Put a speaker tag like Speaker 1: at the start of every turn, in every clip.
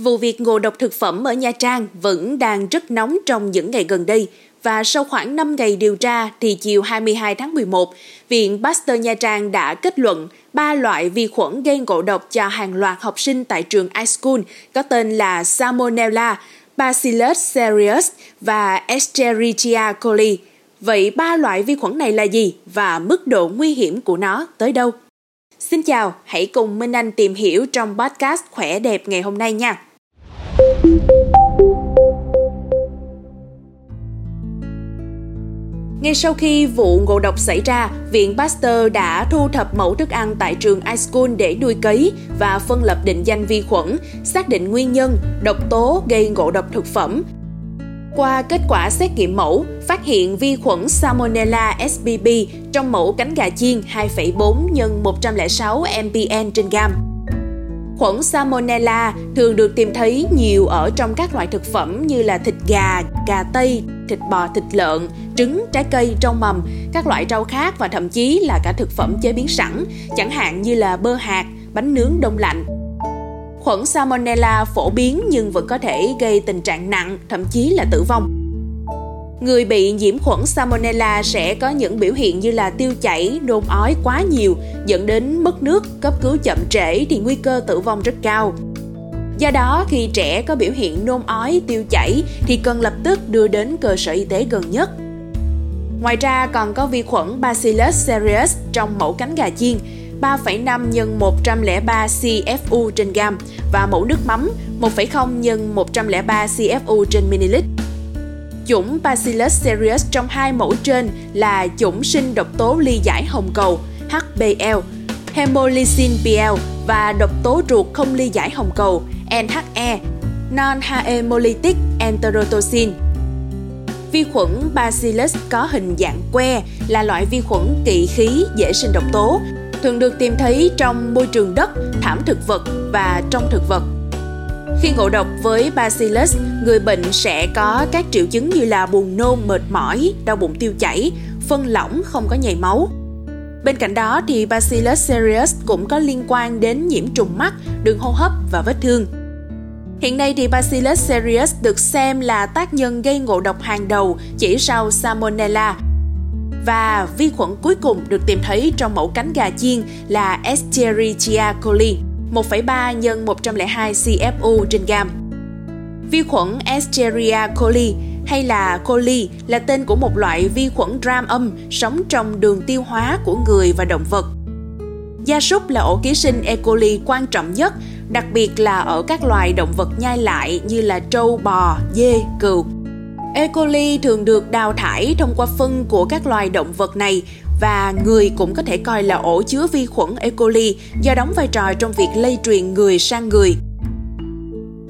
Speaker 1: Vụ việc ngộ độc thực phẩm ở Nha Trang vẫn đang rất nóng trong những ngày gần đây và sau khoảng 5 ngày điều tra thì chiều 22 tháng 11, Viện Pasteur Nha Trang đã kết luận ba loại vi khuẩn gây ngộ độc cho hàng loạt học sinh tại trường iSchool có tên là Salmonella, Bacillus cereus và Escherichia coli. Vậy ba loại vi khuẩn này là gì và mức độ nguy hiểm của nó tới đâu? Xin chào, hãy cùng Minh Anh tìm hiểu trong podcast Khỏe đẹp ngày hôm nay nha. Ngay sau khi vụ ngộ độc xảy ra, Viện Pasteur đã thu thập mẫu thức ăn tại trường iSchool để nuôi cấy và phân lập định danh vi khuẩn, xác định nguyên nhân, độc tố gây ngộ độc thực phẩm. Qua kết quả xét nghiệm mẫu, phát hiện vi khuẩn Salmonella SBB trong mẫu cánh gà chiên 2,4 x 106 mpn trên gam Khuẩn Salmonella thường được tìm thấy nhiều ở trong các loại thực phẩm như là thịt gà, gà tây, thịt bò, thịt lợn, trứng, trái cây, rau mầm, các loại rau khác và thậm chí là cả thực phẩm chế biến sẵn, chẳng hạn như là bơ hạt, bánh nướng đông lạnh. Khuẩn Salmonella phổ biến nhưng vẫn có thể gây tình trạng nặng, thậm chí là tử vong. Người bị nhiễm khuẩn Salmonella sẽ có những biểu hiện như là tiêu chảy, nôn ói quá nhiều, dẫn đến mất nước, cấp cứu chậm trễ thì nguy cơ tử vong rất cao. Do đó, khi trẻ có biểu hiện nôn ói, tiêu chảy thì cần lập tức đưa đến cơ sở y tế gần nhất. Ngoài ra còn có vi khuẩn Bacillus cereus trong mẫu cánh gà chiên, 3,5 x 103 CFU trên gam và mẫu nước mắm 1,0 x 103 CFU trên ml. Chủng Bacillus cereus trong hai mẫu trên là chủng sinh độc tố ly giải hồng cầu HBL, Hemolysin BL và độc tố ruột không ly giải hồng cầu NHE, non-haemolytic enterotoxin. Vi khuẩn Bacillus có hình dạng que là loại vi khuẩn kỵ khí dễ sinh độc tố, thường được tìm thấy trong môi trường đất, thảm thực vật và trong thực vật. Khi ngộ độc với Bacillus, người bệnh sẽ có các triệu chứng như là buồn nôn, mệt mỏi, đau bụng tiêu chảy, phân lỏng không có nhầy máu. Bên cạnh đó thì Bacillus cereus cũng có liên quan đến nhiễm trùng mắt, đường hô hấp và vết thương. Hiện nay thì Bacillus cereus được xem là tác nhân gây ngộ độc hàng đầu chỉ sau Salmonella. Và vi khuẩn cuối cùng được tìm thấy trong mẫu cánh gà chiên là Escherichia coli. 1,3 x 102 CFU trên gam. Vi khuẩn Escherichia coli hay là coli là tên của một loại vi khuẩn gram âm sống trong đường tiêu hóa của người và động vật. Gia súc là ổ ký sinh E. coli quan trọng nhất, đặc biệt là ở các loài động vật nhai lại như là trâu, bò, dê, cừu. E. coli thường được đào thải thông qua phân của các loài động vật này và người cũng có thể coi là ổ chứa vi khuẩn E. coli do đóng vai trò trong việc lây truyền người sang người.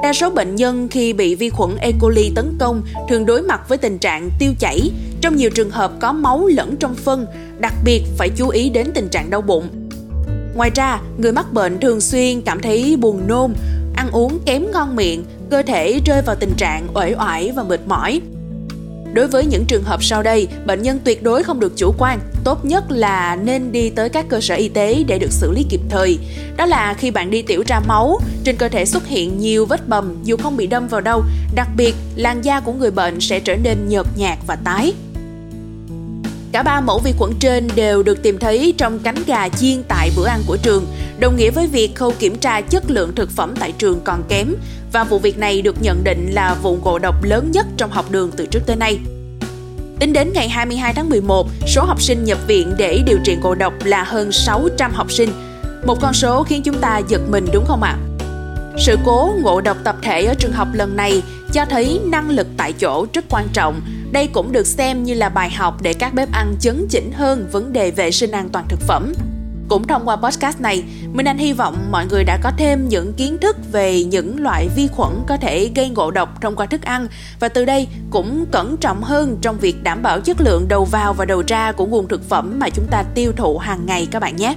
Speaker 1: Đa số bệnh nhân khi bị vi khuẩn E. coli tấn công thường đối mặt với tình trạng tiêu chảy, trong nhiều trường hợp có máu lẫn trong phân, đặc biệt phải chú ý đến tình trạng đau bụng. Ngoài ra, người mắc bệnh thường xuyên cảm thấy buồn nôn, ăn uống kém ngon miệng, cơ thể rơi vào tình trạng uể oải và mệt mỏi. Đối với những trường hợp sau đây, bệnh nhân tuyệt đối không được chủ quan, tốt nhất là nên đi tới các cơ sở y tế để được xử lý kịp thời. Đó là khi bạn đi tiểu ra máu, trên cơ thể xuất hiện nhiều vết bầm dù không bị đâm vào đâu, đặc biệt làn da của người bệnh sẽ trở nên nhợt nhạt và tái. Cả ba mẫu vi khuẩn trên đều được tìm thấy trong cánh gà chiên tại bữa ăn của trường, đồng nghĩa với việc khâu kiểm tra chất lượng thực phẩm tại trường còn kém và vụ việc này được nhận định là vụ ngộ độc lớn nhất trong học đường từ trước tới nay. Tính đến ngày 22 tháng 11, số học sinh nhập viện để điều trị ngộ độc là hơn 600 học sinh. Một con số khiến chúng ta giật mình đúng không ạ? À? Sự cố ngộ độc tập thể ở trường học lần này cho thấy năng lực tại chỗ rất quan trọng. Đây cũng được xem như là bài học để các bếp ăn chấn chỉnh hơn vấn đề vệ sinh an toàn thực phẩm. Cũng thông qua podcast này, Minh Anh hy vọng mọi người đã có thêm những kiến thức về những loại vi khuẩn có thể gây ngộ độc thông qua thức ăn và từ đây cũng cẩn trọng hơn trong việc đảm bảo chất lượng đầu vào và đầu ra của nguồn thực phẩm mà chúng ta tiêu thụ hàng ngày các bạn nhé.